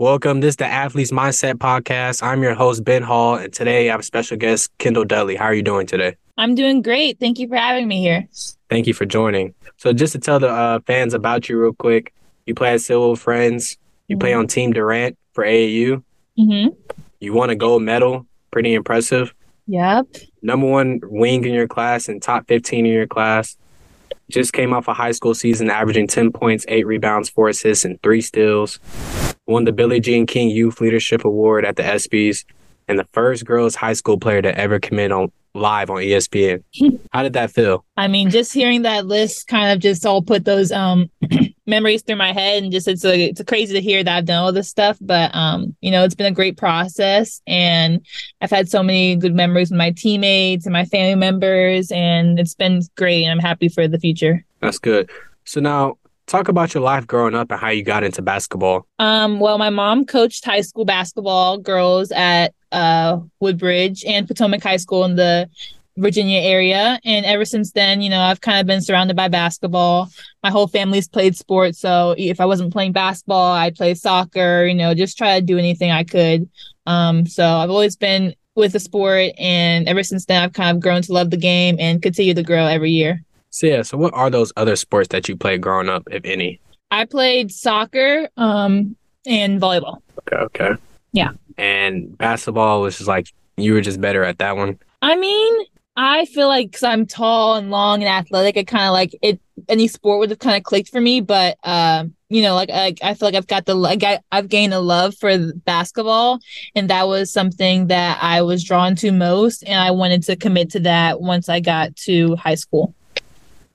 Welcome. This is the Athletes Mindset Podcast. I'm your host, Ben Hall, and today I have a special guest, Kendall Dudley. How are you doing today? I'm doing great. Thank you for having me here. Thank you for joining. So, just to tell the uh, fans about you real quick, you play at Sidwell Friends, you mm-hmm. play on Team Durant for AAU. Mm-hmm. You won a gold medal. Pretty impressive. Yep. Number one wing in your class and top 15 in your class. Just came off a high school season averaging 10 points, eight rebounds, four assists, and three steals. Won the Billie Jean King Youth Leadership Award at the ESPYs and the first girls high school player to ever commit on live on ESPN. How did that feel? I mean, just hearing that list kind of just all put those um memories through my head and just it's a, it's crazy to hear that I've done all this stuff, but um you know, it's been a great process and I've had so many good memories with my teammates and my family members and it's been great and I'm happy for the future. That's good. So now talk about your life growing up and how you got into basketball. Um well, my mom coached high school basketball girls at uh, Woodbridge and Potomac High School in the Virginia area. And ever since then, you know, I've kind of been surrounded by basketball. My whole family's played sports. So if I wasn't playing basketball, I'd play soccer, you know, just try to do anything I could. Um, so I've always been with the sport. And ever since then, I've kind of grown to love the game and continue to grow every year. So, yeah. So, what are those other sports that you played growing up, if any? I played soccer um, and volleyball. Okay. Okay. Yeah. And basketball was just like you were just better at that one. I mean, I feel like because I'm tall and long and athletic, it kind of like it. Any sport would have kind of clicked for me, but uh, you know, like I, I feel like I've got the like I, I've gained a love for basketball, and that was something that I was drawn to most, and I wanted to commit to that once I got to high school.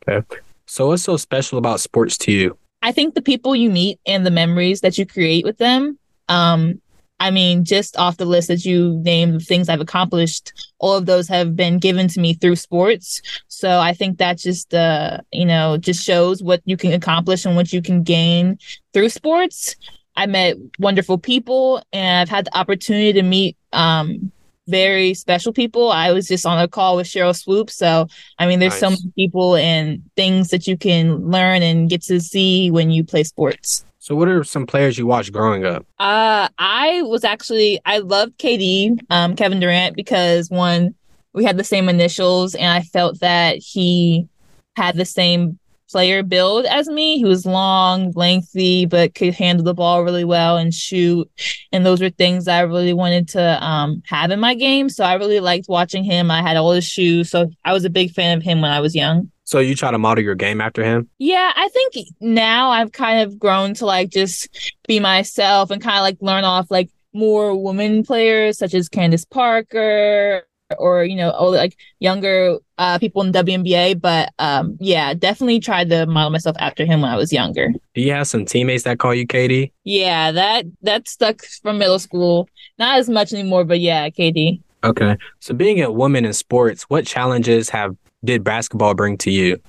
Okay, so what's so special about sports to you? I think the people you meet and the memories that you create with them. Um, I mean, just off the list that you named, the things I've accomplished, all of those have been given to me through sports. So I think that just, uh, you know, just shows what you can accomplish and what you can gain through sports. I met wonderful people and I've had the opportunity to meet, um, very special people. I was just on a call with Sheryl Swoopes. So, I mean, there's nice. so many people and things that you can learn and get to see when you play sports. So, what are some players you watched growing up? Uh, I was actually I loved KD, um, Kevin Durant, because one, we had the same initials, and I felt that he had the same player build as me. He was long, lengthy, but could handle the ball really well and shoot. And those were things I really wanted to um, have in my game. So I really liked watching him. I had all his shoes, so I was a big fan of him when I was young. So you try to model your game after him? Yeah, I think now I've kind of grown to like just be myself and kind of like learn off like more women players such as Candace Parker or you know like younger uh, people in WNBA. But um, yeah, definitely tried to model myself after him when I was younger. Do you have some teammates that call you Katie? Yeah, that that stuck from middle school. Not as much anymore, but yeah, Katie. Okay, so being a woman in sports, what challenges have did basketball bring to you?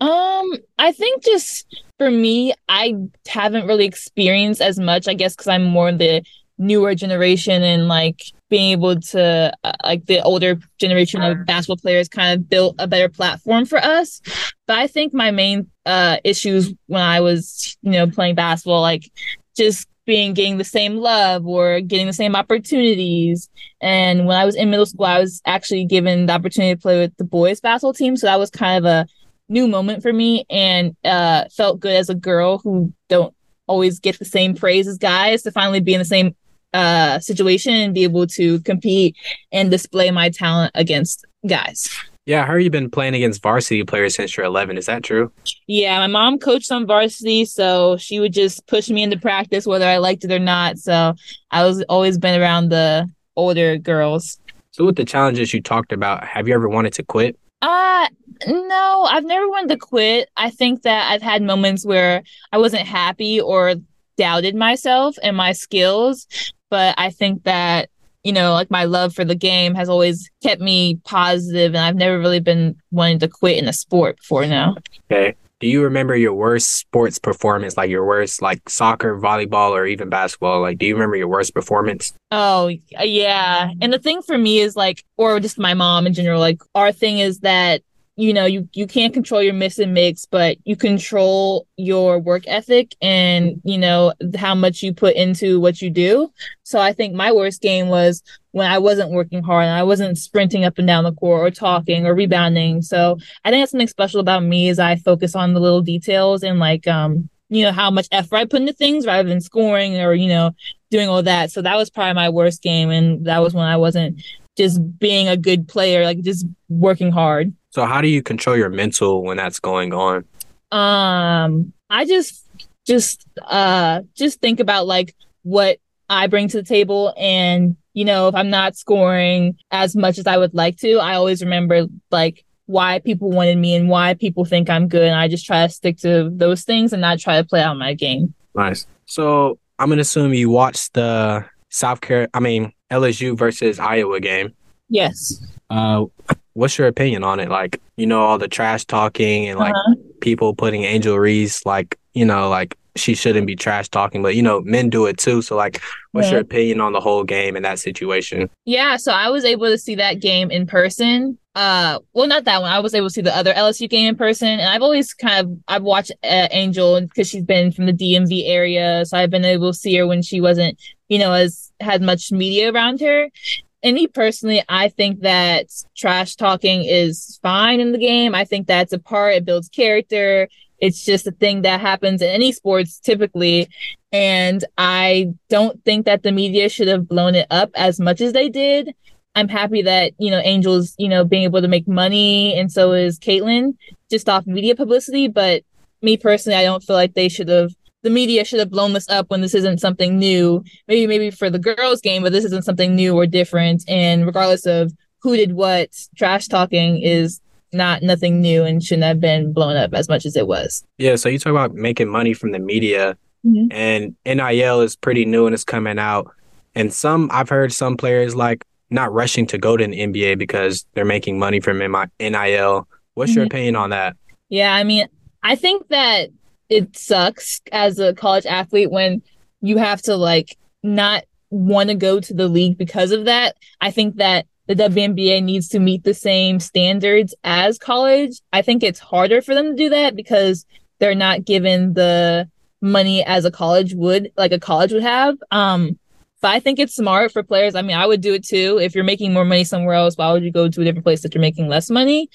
Um, I think just for me, I haven't really experienced as much, I guess, because I'm more the newer generation and like being able to uh, like the older generation of basketball players kind of built a better platform for us but i think my main uh issues when i was you know playing basketball like just being getting the same love or getting the same opportunities. And when I was in middle school, I was actually given the opportunity to play with the boys basketball team. So that was kind of a new moment for me and uh, felt good as a girl who don't always get the same praise as guys to finally be in the same uh, situation and be able to compete and display my talent against guys. Yeah, I heard you've been playing against varsity players since you're 11. Is that true? Yeah, my mom coached on varsity, so she would just push me into practice whether I liked it or not. So I was always been around the older girls. So with the challenges you talked about, have you ever wanted to quit? Uh no, I've never wanted to quit. I think that I've had moments where I wasn't happy or doubted myself and my skills, but I think that you know, like my love for the game has always kept me positive, and I've never really been wanting to quit in a sport before now. Okay. Do you remember your worst sports performance, like your worst, like soccer, volleyball, or even basketball? Like, do you remember your worst performance? Oh, yeah. And the thing for me is like, or just my mom in general, like, our thing is that you know you you can't control your miss and mix but you control your work ethic and you know how much you put into what you do. So i think my worst game was when i wasn't working hard and i wasn't sprinting up and down the court or talking or rebounding. So i think that's something special about me is i focus on the little details and like um you know how much effort i put into things rather than scoring or you know doing all that. So that was probably my worst game and that was when i wasn't just being a good player like just working hard so how do you control your mental when that's going on? Um, I just just uh just think about like what I bring to the table and you know, if I'm not scoring as much as I would like to, I always remember like why people wanted me and why people think I'm good and I just try to stick to those things and not try to play out my game. Nice. So, I'm going to assume you watched the South Carolina I mean LSU versus Iowa game. Yes. Uh what's your opinion on it? Like, you know, all the trash talking and like uh-huh. people putting Angel Reese, like, you know, like she shouldn't be trash talking, but you know, men do it too. So, like, what's yeah. your opinion on the whole game in that situation? Yeah, so I was able to see that game in person. Uh, well, not that one. I was able to see the other LSU game in person, and I've always kind of I've watched uh, Angel because she's been from the DMV area, so I've been able to see her when she wasn't, you know, as had much media around her me personally, I think that trash talking is fine in the game. I think that's a part. It builds character. It's just a thing that happens in any sports typically. And I don't think that the media should have blown it up as much as they did. I'm happy that, you know, Angel's, you know, being able to make money and so is Caitlin just off media publicity. But me personally, I don't feel like they should have the media should have blown this up when this isn't something new. Maybe maybe for the girls' game, but this isn't something new or different. And regardless of who did what, trash talking is not nothing new and shouldn't have been blown up as much as it was. Yeah, so you talk about making money from the media mm-hmm. and NIL is pretty new and it's coming out. And some I've heard some players like not rushing to go to an NBA because they're making money from NIL. What's mm-hmm. your opinion on that? Yeah, I mean, I think that it sucks as a college athlete when you have to like not want to go to the league because of that. I think that the WNBA needs to meet the same standards as college. I think it's harder for them to do that because they're not given the money as a college would, like a college would have. Um, but I think it's smart for players. I mean, I would do it too. If you're making more money somewhere else, why would you go to a different place that you're making less money?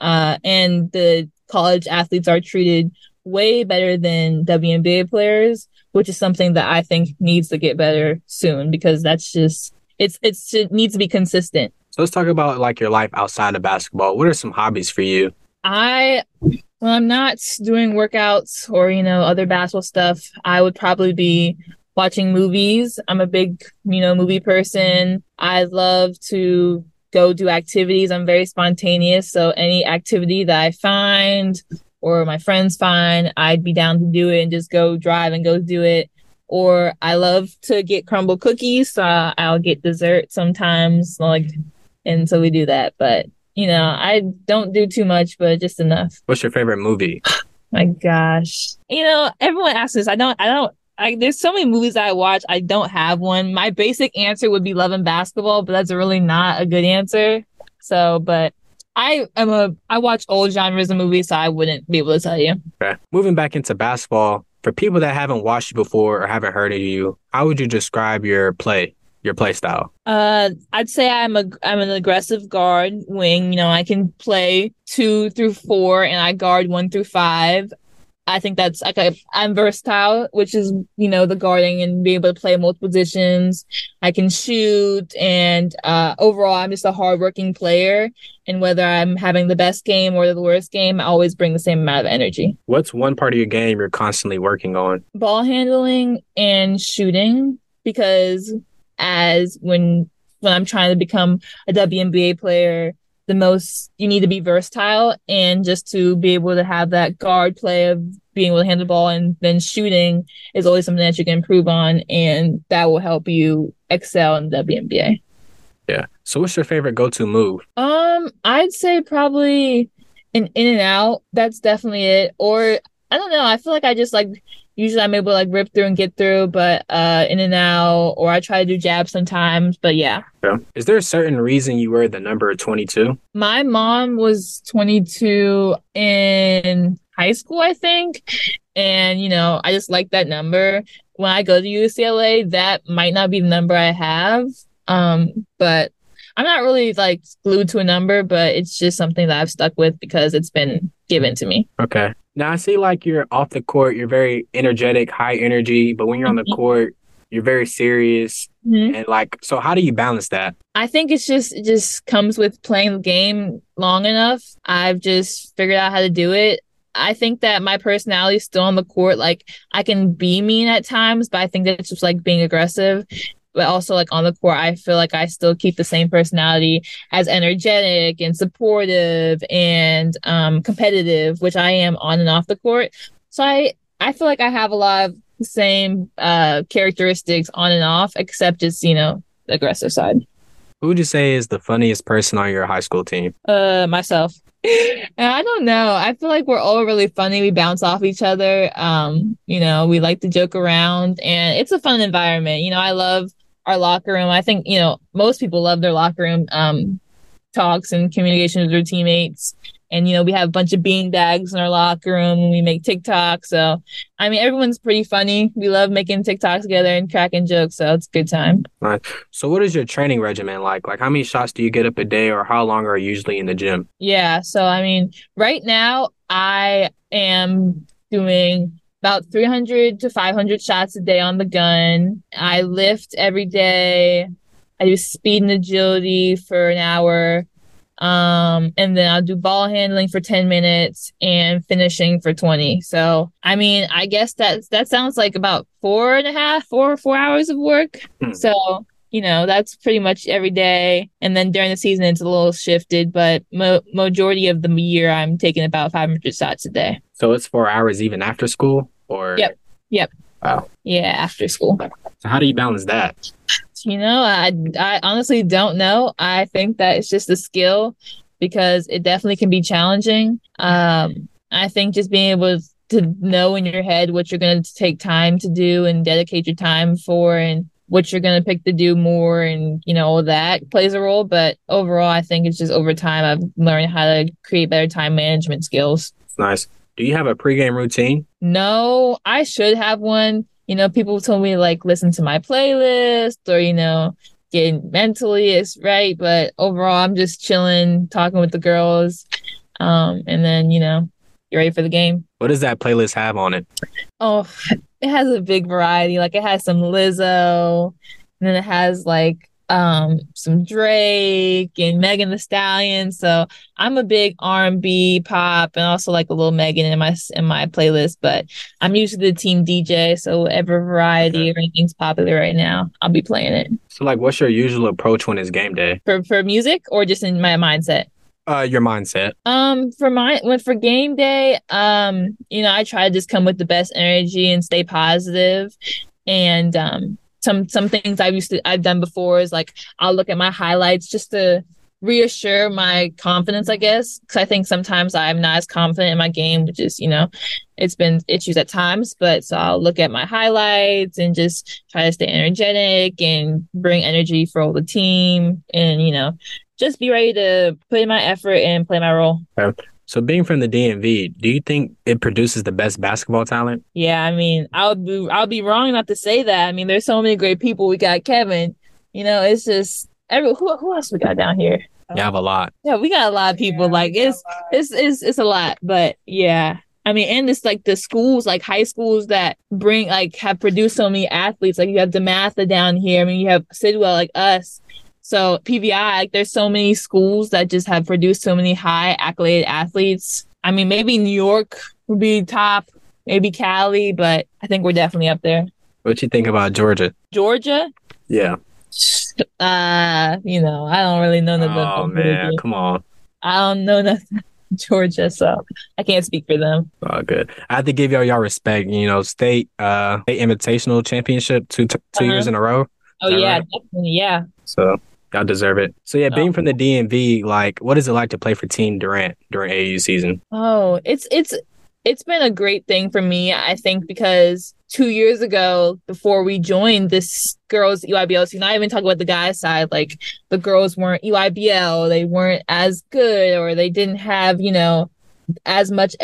Uh, and the college athletes are treated way better than WNBA players, which is something that I think needs to get better soon because that's just it's it's it needs to be consistent. So let's talk about like your life outside of basketball. What are some hobbies for you? I when I'm not doing workouts or you know other basketball stuff, I would probably be watching movies. I'm a big, you know, movie person. I love to go do activities. I'm very spontaneous, so any activity that I find or my friends fine, I'd be down to do it and just go drive and go do it. Or I love to get Crumbl cookies, so I'll get dessert sometimes, like, and so we do that. But you know, I don't do too much, but just enough. What's your favorite movie? Oh my gosh, you know, everyone asks this. I don't. I don't. I, there's so many movies I watch. I don't have one. My basic answer would be Love and Basketball, but that's really not a good answer. So, but I am a I watch old genres of movies, so I wouldn't be able to tell you. Okay. Moving back into basketball, for people that haven't watched you before or haven't heard of you, how would you describe your play, your play style? Uh, I'd say I'm a I'm an aggressive guard wing. You know, I can play two through four, and I guard one through five. I think that's like I'm versatile, which is you know the guarding and being able to play multiple positions. I can shoot, and uh, overall, I'm just a hardworking player. And whether I'm having the best game or the worst game, I always bring the same amount of energy. What's one part of your game you're constantly working on? Ball handling and shooting, because as when when I'm trying to become a WNBA player, the most you need to be versatile and just to be able to have that guard play of being able to handle the ball and then shooting is always something that you can improve on and that will help you excel in the WNBA. Yeah. So what's your favorite go-to move? Um, I'd say probably an in and out. That's definitely it. Or I don't know. I feel like I just like usually I'm able to like rip through and get through, but uh in and out, or I try to do jabs sometimes. But yeah. Yeah. Is there a certain reason you wear the number 22? My mom was 22 in high school, I think. And, you know, I just like that number. When I go to UCLA, that might not be the number I have. Um, but I'm not really like glued to a number, but it's just something that I've stuck with because it's been given to me. Okay. Now I see like you're off the court, you're very energetic, high energy, but when you're on the court, you're very serious. Mhm. And like, so how do you balance that? I think it's just it just comes with playing the game long enough. I've just figured out how to do it. I think that my personality is still on the court. Like I can be mean at times, but I think that's just like being aggressive. But also like on the court, I feel like I still keep the same personality as energetic and supportive and um competitive, which I am on and off the court. So I I feel like I have a lot of the same uh characteristics on and off, except just, you know, the aggressive side. Who would you say is the funniest person on your high school team? Uh, myself. I don't know. I feel like we're all really funny. We bounce off each other. Um, you know, we like to joke around and it's a fun environment. You know, I love our locker room. I think, you know, most people love their locker room um talks and communication with their teammates. And you know, we have a bunch of bean bags in our locker room and we make TikToks. So I mean everyone's pretty funny. We love making TikToks together and cracking jokes, so it's a good time. Right. So what is your training regimen like? Like how many shots do you get up a day or how long are you usually in the gym? Yeah. So, I mean, right now I am doing about 300 to 500 shots a day on the gun. I lift every day. I do speed and agility for an hour. Um, and then I'll do ball handling for 10 minutes and finishing for 20. So, I mean, I guess that that sounds like about four and a half, four, four hours of work. Hmm. So, you know, that's pretty much every day. And then during the season, it's a little shifted, but mo- majority of the year, I'm taking about 500 shots a day. So it's four hours even after school or? Yep. Yep. Wow. Yeah, after school. So how do you balance that? You know, I I honestly don't know. I think that it's just a skill because it definitely can be challenging. Um, I think just being able to know in your head what you're going to take time to do and dedicate your time for and what you're going to pick to do more and you know all that plays a role but overall i think it's just over time i've learned how to create better time management skills nice. Do you have a pregame routine? no, I should have one. You know, people told me like listen to my playlist or, you know, getting mentally it's right. But overall, I'm just chilling, talking with the girls. Um, and then, you know, get ready for the game. What does that playlist have on it? Oh, it has a big variety. Like it has some Lizzo, and then it has like um some Drake and Megan Thee Stallion. So I'm a big R&B pop and also like a little Megan in my in my playlist, but I'm usually the team DJ, so whatever variety or anything's popular right now, I'll be playing it. So like what's your usual approach when it's game day? For for music or just in my mindset? Uh your mindset. Um, for my when for game day, um, you know, I try to just come with the best energy and stay positive. And um, some some things I've used to I've done before is like I'll look at my highlights just to reassure my confidence, I guess, because I think sometimes I'm not as confident in my game, which is you know, it's been issues at times. But so I'll look at my highlights and just try to stay energetic and bring energy for all the team, and you know, just be ready to put in my effort and play my role. So being from the DMV, do you think it produces the best basketball talent? Yeah, I mean, I'll be I'll be wrong not to say that. I mean, there's so many great people. We got Kevin. You know, it's just every who who else we got down here? You have a lot. Yeah, we got a lot of people. like it's it's it's it's a lot, but yeah. I mean, and it's like the schools, like high schools that bring like have produced so many athletes. Like you have DeMatha down here. I mean, you have Sidwell, like us. So PVI, like there's so many schools that just have produced so many high accolade athletes. I mean, maybe New York would be top, maybe Cali, but I think we're definitely up there. What you think about Georgia? Georgia, Yeah. uh, you know, I don't really know nothing. Oh man, Georgia. come on. I don't know nothing Georgia, so I can't speak for them. Oh, good. I have to give y'all y'all respect. You know, state uh state invitational championship two t- 2 Uh-huh. years in a row. Oh Is yeah, right? definitely, yeah. So y'all deserve it. So yeah, being Oh. from the oh. DMV, like, what is it like to play for Team Durant during AU season? Oh, it's it's it's been a great thing for me, I think, because two years ago, before we joined this girls EYBL, so not even talk about the guys side, like the girls weren't EYBL, they weren't as good, or they didn't have, you know, as much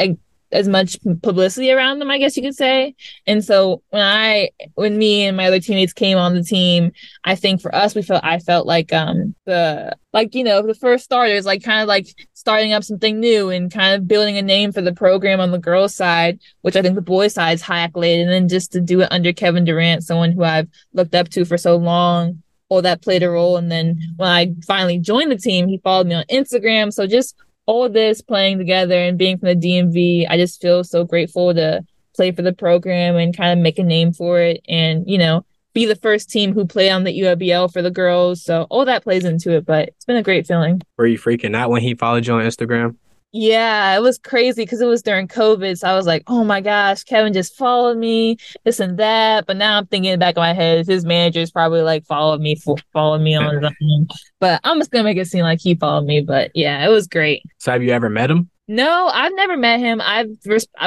as much publicity around them, I guess you could say. And so when I, when me and my other teammates came on the team, I think for us, we felt, I felt like, um, the, like, you know, the first starters, like kind of like starting up something new and kind of building a name for the program on the girls side, which I think the boys side is high accolade. And then just to do it under Kevin Durant, someone who I've looked up to for so long, all that played a role. And then when I finally joined the team, he followed me on Instagram. So just all this playing together and being from the DMV, I just feel so grateful to play for the program and kind of make a name for it and, you know, be the first team who play on the EYBL for the girls. So all that plays into it, but it's been a great feeling. Were you freaking out when he followed you on Instagram? Yeah, it was crazy because it was during COVID. So I was like, oh my gosh, Kevin just followed me, this and that. But now I'm thinking in the back of my head, his manager's probably like followed me, for followed me on something. But I'm just going to make it seem like he followed me. But yeah, it was great. So have you ever met him? No, I've never met him. I've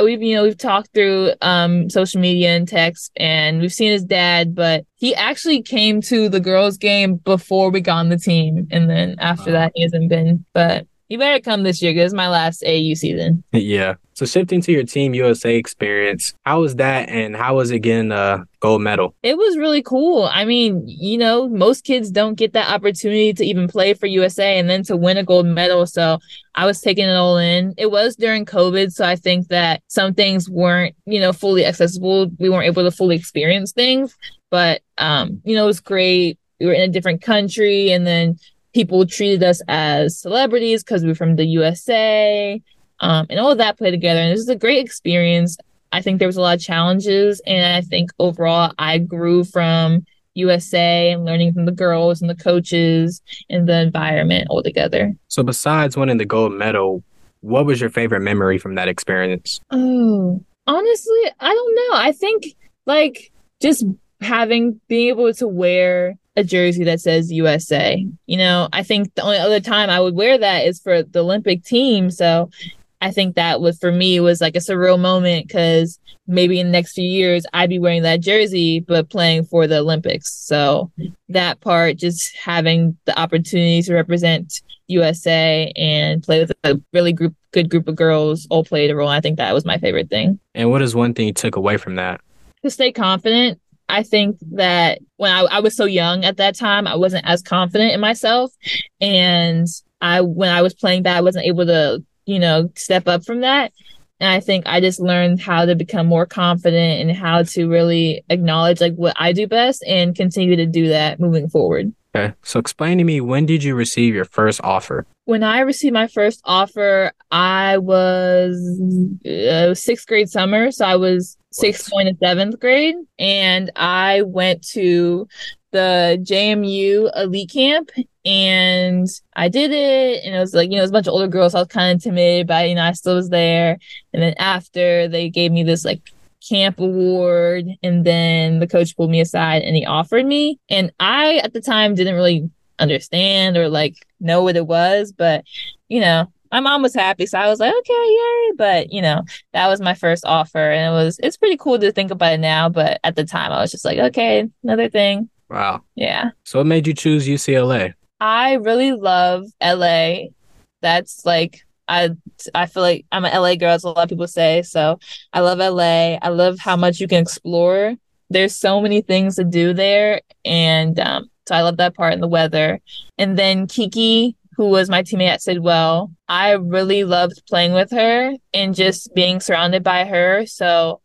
we've you know we've talked through um social media and text, and we've seen his dad, but he actually came to the girls' game before we got on the team, and then after that he hasn't been. But you better come this year because it's my last AU season. yeah. So shifting to your Team USA experience, how was that and how was it getting a gold medal? It was really cool. I mean, you know, most kids don't get that opportunity to even play for USA and then to win a gold medal. So I was taking it all in. It was during COVID. So I think that some things weren't, you know, fully accessible. We weren't able to fully experience things. But um, you know, it was great. We were in a different country and then people treated us as celebrities because we are from the USA. Um, and all of that played together. And this is a great experience. I think there was a lot of challenges. And I think overall, I grew from USA and learning from the girls and the coaches and the environment altogether. So, besides winning the gold medal, what was your favorite memory from that experience? Oh, honestly, I don't know. I think like just having being able to wear a jersey that says USA. You know, I think the only other time I would wear that is for the Olympic team. So I think that was for me was like a surreal moment because maybe in the next few years I'd be wearing that jersey but playing for the Olympics. So that part, just having the opportunity to represent USA and play with a really group good group of girls all played a role. I think that was my favorite thing. And what is one thing you took away from that? To stay confident I think that when I, I was so young at that time, I wasn't as confident in myself. And I, when I was playing that, I wasn't able to, you know, step up from that. And I think I just learned how to become more confident and how to really acknowledge like what I do best and continue to do that moving forward. Okay. So explain to me when did you receive your first offer? When I received my first offer, I was uh, sixth grade summer. So I was sixth going to seventh grade. And I went to the JMU elite camp and I did it. And it was like, you know, it was a bunch of older girls. So I was kind of timid, but you know, I still was there. And then after they gave me this like camp award and then the coach pulled me aside and he offered me. And I at the time didn't really understand or like know what it was, but you know, my mom was happy, so I was like, okay, yay. But you know, that was my first offer, and it was it's pretty cool to think about it now. But at the time, I was just like, okay, another thing. Wow. Yeah. So what made you choose UCLA? I really love LA. That's like I I feel like I'm an LA girl, as a lot of people say. So I love LA. I love how much you can explore. There's so many things to do there, and um, so I love that part and the weather. And then Kiki who was my teammate at Sidwell. I really loved playing with her and just being surrounded by her. So,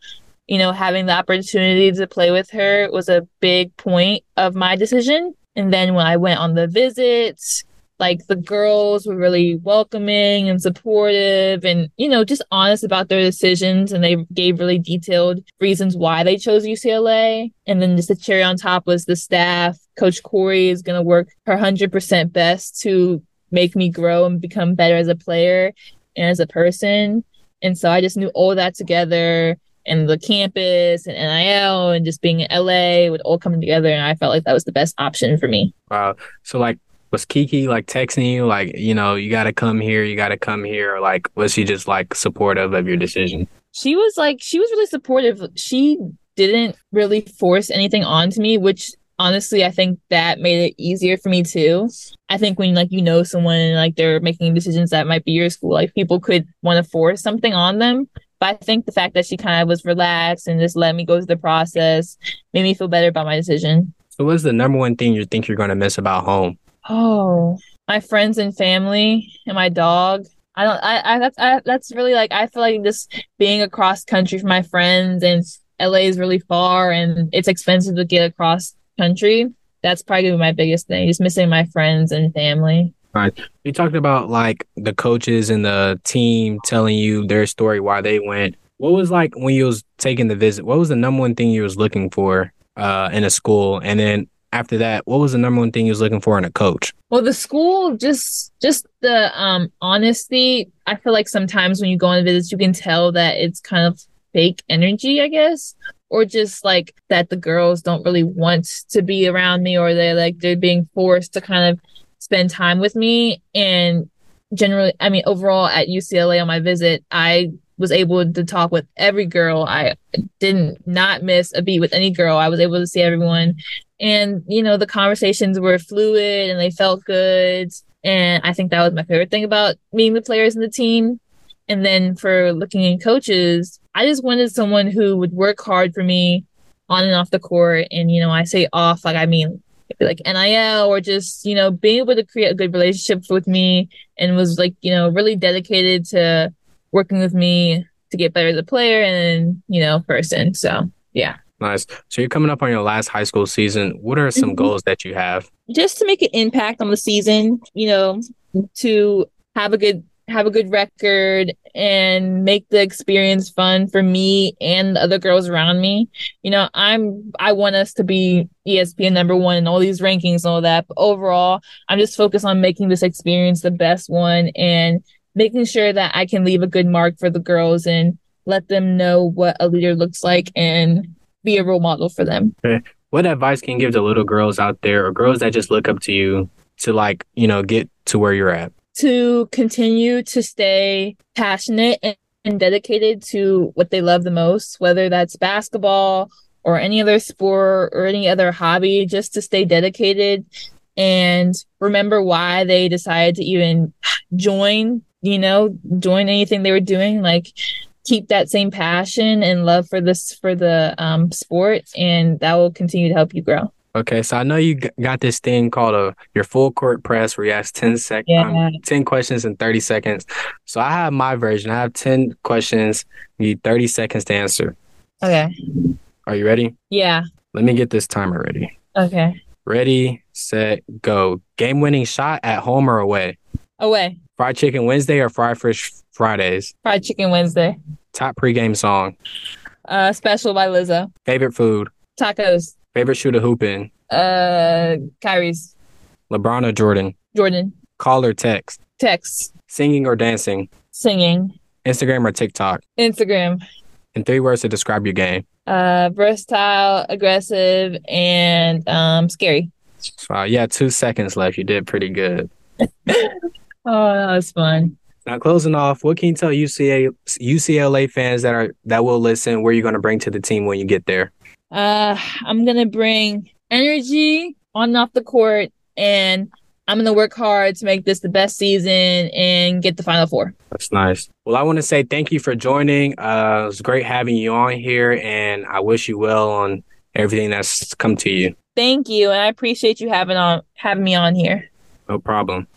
you know, having the opportunity to play with her was a big point of my decision. And then when I went on the visits, like the girls were really welcoming and supportive and you know just honest about their decisions and they gave really detailed reasons why they chose UCLA and then just the cherry on top was the staff coach Cori is going to work her 100% best to make me grow and become better as a player and as a person. And so I just knew all that together and the campus and NIL and just being in LA would all come together. And I felt like that was the best option for me. Wow. So, like, Was Kiki like texting you, like, you know, you got to come here, you got to come here? Or like, was she just like supportive of your decision? She was like, she was really supportive. She didn't really force anything onto me, which honestly, I think that made it easier for me too. I think when like you know someone and like they're making decisions that might be your school, like people could want to force something on them. But I think the fact that she kind of was relaxed and just let me go through the process made me feel better about my decision. So, what's the number one thing you think you're going to miss about home? Oh, my friends and family and my dog. I don't. I. I that's. I, that's really like. I feel like just being across country from my friends and LA is really far and it's expensive to get across country. That's probably my biggest thing. Just missing my friends and family. Right. You talked about like the coaches and the team telling you their story why they went. What was like when you was taking the visit? What was the number one thing you was looking for uh, in a school? And then after that, what was the number one thing you was looking for in a coach? Well, the school just just the um honesty. I feel like sometimes when you go on visits, you can tell that it's kind of fake energy, I guess, or just like that the girls don't really want to be around me, or they're like they're being forced to kind of spend time with me. And generally, I mean, overall at UCLA on my visit, I was able to talk with every girl. I didn't not miss a beat with any girl. I was able to see everyone. And, you know, the conversations were fluid and they felt good. And I think that was my favorite thing about meeting the players in the team. And then for looking in coaches, I just wanted someone who would work hard for me on and off the court. And, you know, I say off, like, I mean, like NIL or just, you know, being able to create a good relationship with me and was like, you know, really dedicated to working with me to get better as a player and, you know, person. So, yeah. Nice. So you're coming up on your last high school season. What are some mm-hmm. goals that you have? Just to make an impact on the season, you know, to have a good have a good record and make the experience fun for me and the other girls around me. You know, I'm I want us to be ESPN number one in all these rankings and all that. But overall, I'm just focused on making this experience the best one and making sure that I can leave a good mark for the girls and let them know what a leader looks like and be a role model for them. What advice can you give to little girls out there or girls that just look up to you to like, you know, get to where you're at? To continue to stay passionate and, and dedicated to what they love the most, whether that's basketball or any other sport or any other hobby, just to stay dedicated and remember why they decided to even join, you know, join anything they were doing. Like keep that same passion and love for this for the um, sport and that will continue to help you grow. Okay, so I know you got this thing called a your full court press where you ask 10 sec um, yeah. um, 10 questions in 30 seconds. So I have my version. I have 10 questions, you need 30 seconds to answer. Okay. Are you ready? Yeah. Let me get this timer ready. Okay. Ready, set, go. Game winning shot at home or away? Away. Fried chicken Wednesday or fried fish Fridays? Fried chicken Wednesday. Top pregame song? Uh special by Lizzo. Favorite food? Tacos. Favorite shoe to hoop in? Uh, Kyrie's. LeBron or Jordan? Jordan. Call or text? Text. Singing or dancing? Singing. Instagram or TikTok? Instagram. In three words to describe your game? Uh, versatile, aggressive, and um, scary. Wow, you had two seconds left. You did pretty good. oh, that was fun. Now, closing off, what can you tell UCA, UCLA fans that are that will listen? Where you're going to bring to the team when you get there? Uh, I'm gonna bring energy on and off the court, and I'm gonna work hard to make this the best season and get the final four. That's nice. Well, I want to say thank you for joining. Uh, it was great having you on here, and I wish you well on everything that's come to you. Thank you, and I appreciate you having on having me on here. No problem.